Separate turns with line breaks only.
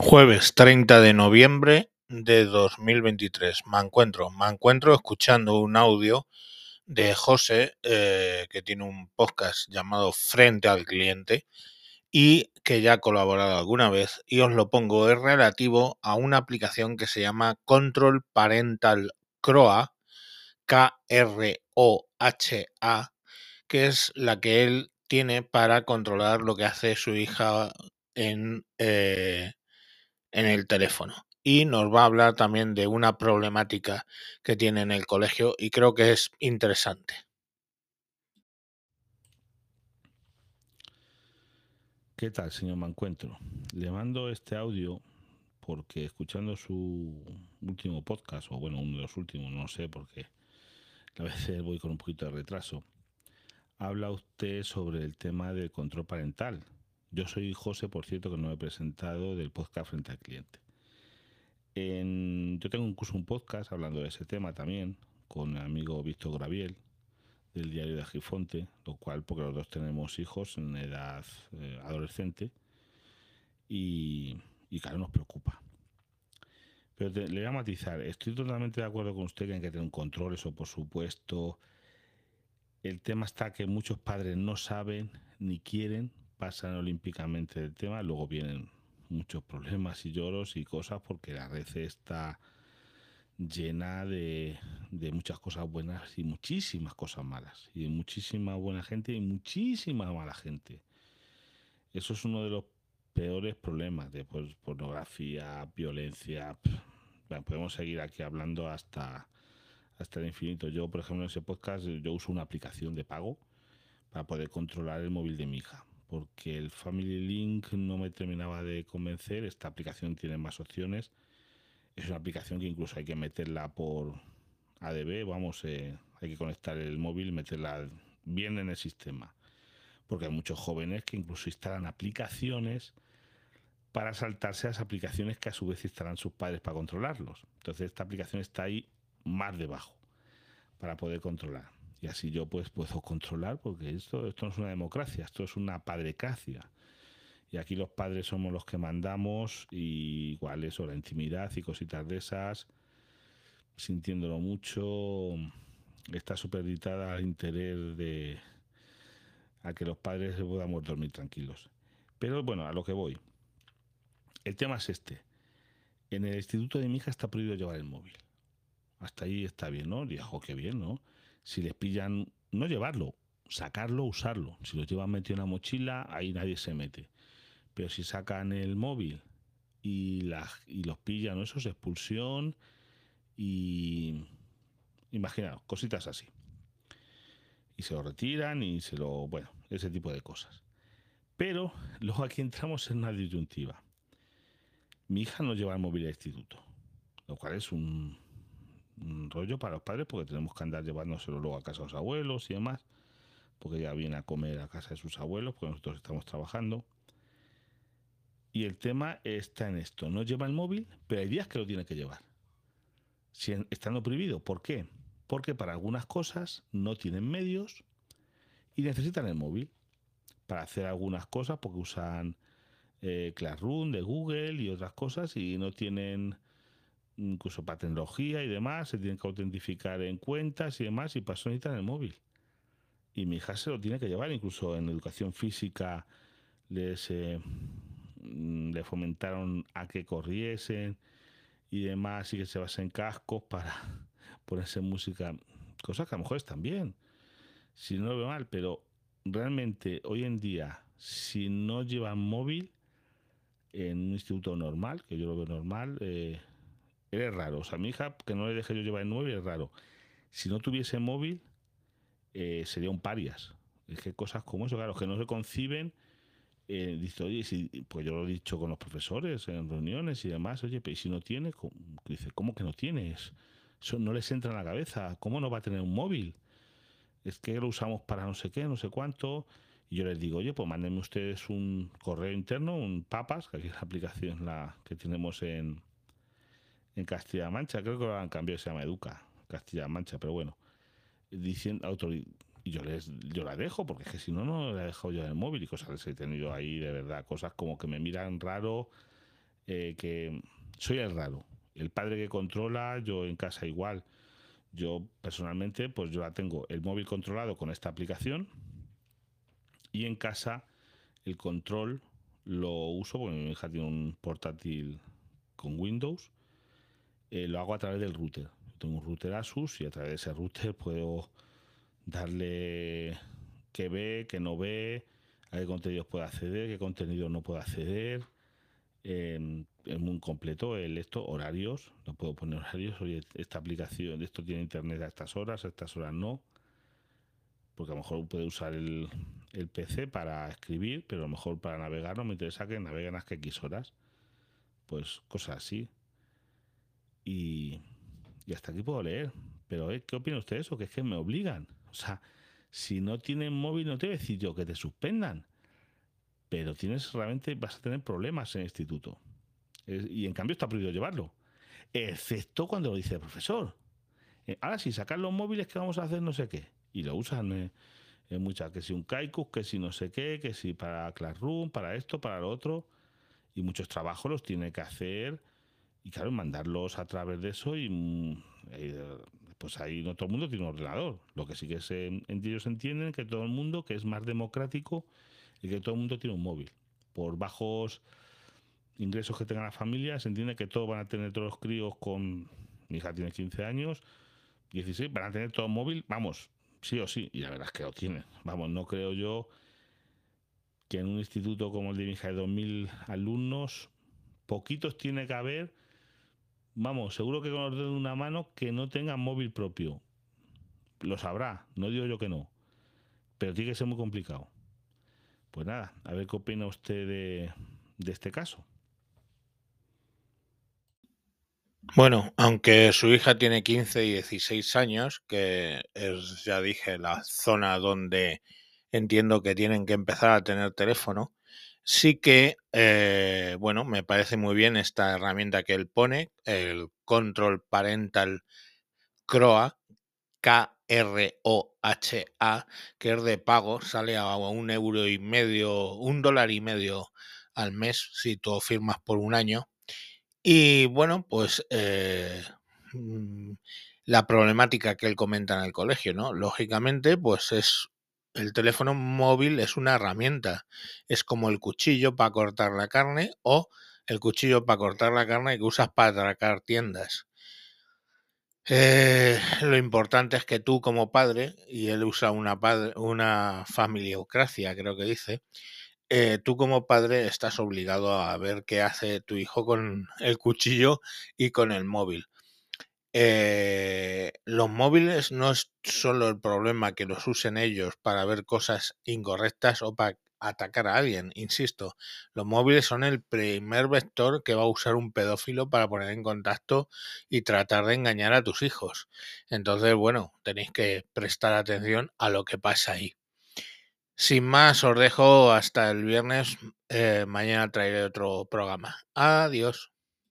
Jueves 30 de noviembre de 2023. Me encuentro, me encuentro escuchando un audio de José, eh, que tiene un podcast llamado Frente al Cliente y que ya ha colaborado alguna vez y os lo pongo, es relativo a una aplicación que se llama Control Parental Croa, K-R-O-H-A, que es la que él tiene para controlar lo que hace su hija en, eh, en el teléfono. Y nos va a hablar también de una problemática que tiene en el colegio y creo que es interesante.
¿Qué tal, señor Mancuentro? Le mando este audio porque escuchando su último podcast, o bueno, uno de los últimos, no sé, porque a veces voy con un poquito de retraso, habla usted sobre el tema del control parental. Yo soy José, por cierto, que no he presentado del podcast Frente al Cliente. yo tengo incluso un podcast hablando de ese tema también, con el amigo Víctor Graviel, del diario de Agifonte, lo cual, porque los dos tenemos hijos en edad eh, adolescente, y, y claro, nos preocupa. Pero le voy a matizar, estoy totalmente de acuerdo con usted que hay que tener un control, eso por supuesto. El tema está que muchos padres no saben ni quieren, pasan olímpicamente del tema, luego vienen muchos problemas y lloros y cosas porque la red está llena de, muchas cosas buenas y muchísimas cosas malas. Y muchísima buena gente y muchísima mala gente. Eso es uno de los peores problemas de pues, pornografía, violencia. podemos seguir aquí hablando hasta, hasta el infinito. Yo, por ejemplo, en ese podcast yo uso una aplicación de pago para poder controlar el móvil de mi hija. Porque el Family Link no me terminaba de convencer. Esta aplicación tiene más opciones es una aplicación que incluso hay que meterla por ADB, vamos, eh, hay que conectar el móvil meterla bien en el sistema. Porque hay muchos jóvenes que incluso instalan aplicaciones para saltarse a las aplicaciones que a su vez instalan sus padres para controlarlos. Entonces esta aplicación está ahí más debajo para poder controlar. Y así yo pues puedo controlar, porque esto, esto no es una democracia, esto es una padrecacia. Y aquí los padres somos los que mandamos, y igual eso, la intimidad y cositas de esas, sintiéndolo mucho, está supeditada al interés de a que los padres podamos dormir tranquilos. Pero bueno, a lo que voy. El tema es este. En el instituto de mi hija está prohibido llevar el móvil. Hasta ahí está bien, ¿no? Dijo, qué bien, ¿no? Si les pillan, no llevarlo, sacarlo, usarlo. Si lo llevan metido en la mochila, ahí nadie se mete. Pero si sacan el móvil y, y los pillan, eso es expulsión y... Imaginaos, cositas así. Y se lo retiran y se lo... Bueno, ese tipo de cosas. Pero luego aquí entramos en una disyuntiva. Mi hija no lleva el móvil al instituto, lo cual es un, un rollo para los padres porque tenemos que andar llevándoselo luego a casa de los abuelos y demás, porque ella viene a comer a casa de sus abuelos, porque nosotros estamos trabajando. Y el tema está en esto. No lleva el móvil, pero hay días que lo tiene que llevar. Si estando prohibido. ¿Por qué? Porque para algunas cosas no tienen medios y necesitan el móvil para hacer algunas cosas porque usan eh, Classroom de Google y otras cosas y no tienen incluso para tecnología y demás, se tienen que autentificar en cuentas y demás y para eso necesitan el móvil. Y mi hija se lo tiene que llevar, incluso en educación física les... Eh, Mm, le fomentaron a que corriesen y demás y que se basen cascos para ponerse música, cosas que a lo mejor están bien, si no lo veo mal, pero realmente hoy en día, si no llevan móvil en un instituto normal, que yo lo veo normal, eh, es raro. O sea, mi hija, que no le deje yo llevar el móvil, es raro. Si no tuviese móvil, eh, sería un parias. Es que cosas como eso, claro, que no se conciben eh, dice, oye, si, pues yo lo he dicho con los profesores en reuniones y demás, oye, pero si no tiene, dice, ¿cómo que no tienes? Eso no les entra en la cabeza, ¿cómo no va a tener un móvil? Es que lo usamos para no sé qué, no sé cuánto. Y yo les digo, oye, pues mándenme ustedes un correo interno, un papas, que aquí es la aplicación la que tenemos en, en Castilla-La Mancha, creo que lo han cambiado, se llama Educa, Castilla-La Mancha, pero bueno, diciendo, y yo les yo la dejo porque es que si no no la he dejado yo en el móvil y cosas he tenido ahí de verdad cosas como que me miran raro eh, que soy el raro. El padre que controla, yo en casa igual. Yo personalmente, pues yo la tengo el móvil controlado con esta aplicación y en casa el control lo uso porque mi hija tiene un portátil con Windows. Eh, lo hago a través del router. Tengo un router Asus y a través de ese router puedo darle que ve, que no ve, a qué contenidos puede acceder, qué contenido no puede acceder. Em, es muy completo el esto, horarios, no puedo poner horarios, oye, esta aplicación, esto tiene internet a estas horas, a estas horas no, porque a lo mejor puede usar el, el PC para escribir, pero a lo mejor para navegar no me interesa que naveguen hasta X horas, pues cosas así. Y, hasta aquí puedo leer, pero ¿eh? ¿qué opina usted de eso? Que es que me obligan, o sea, si no tienen móvil no te voy a decir yo que te suspendan, pero tienes realmente, vas a tener problemas en el instituto. y en cambio está prohibido llevarlo, excepto cuando lo dice el profesor. Eh, ahora sí, sacar los móviles que vamos a hacer no sé qué. Y lo usan eh, en muchas, que si un Kaikus, que si no sé qué, que si para Classroom, para esto, para lo otro. Y muchos trabajos los tiene que hacer y claro, mandarlos a través de eso y mm, eh, pues ahí no todo el mundo tiene un ordenador. Lo que sí que se, ellos entienden que todo el mundo, que es más democrático y que todo el mundo tiene un móvil. Por bajos ingresos que tenga la familia, se entiende que todos van a tener todos los críos con... Mi hija tiene 15 años, 16, van a tener todo móvil, vamos, sí o sí, y la verdad es que lo tienen. Vamos, no creo yo que en un instituto como el de mi hija de 2.000 alumnos, poquitos tiene que haber vamos, seguro que con los de una mano que no tenga móvil propio. Lo sabrá, no digo yo que no. Pero tiene que ser muy complicado. Pues nada, a ver qué opina usted de, este caso.
Bueno, aunque su hija tiene 15 y 16 años, que es, ya dije, la zona donde entiendo que tienen que empezar a tener teléfono, Sí que, eh, bueno, me parece muy bien esta herramienta que él pone, el Control Parental CROA, K-R-O-H-A, que es de pago, sale a un euro y medio, un dólar y medio al mes si tú firmas por un año. Y bueno, pues eh, mm, la problemática que él comenta en el colegio, ¿no? Lógicamente, pues es el teléfono móvil es una herramienta. Es como el cuchillo para cortar la carne o el cuchillo para cortar la carne que usas para atracar tiendas. Eh, lo importante es que tú como padre, y él usa una, una familiocracia, creo que dice, eh, tú como padre estás obligado a ver qué hace tu hijo con el cuchillo y con el móvil. Eh, los móviles no es solo el problema que los usen ellos para ver cosas incorrectas o para atacar a alguien, insisto, los móviles son el primer vector que va a usar un pedófilo para poner en contacto y tratar de engañar a tus hijos. Entonces, bueno, tenéis que prestar atención a lo que pasa ahí. Sin más, os dejo hasta el viernes. Eh, mañana traeré otro programa. Adiós.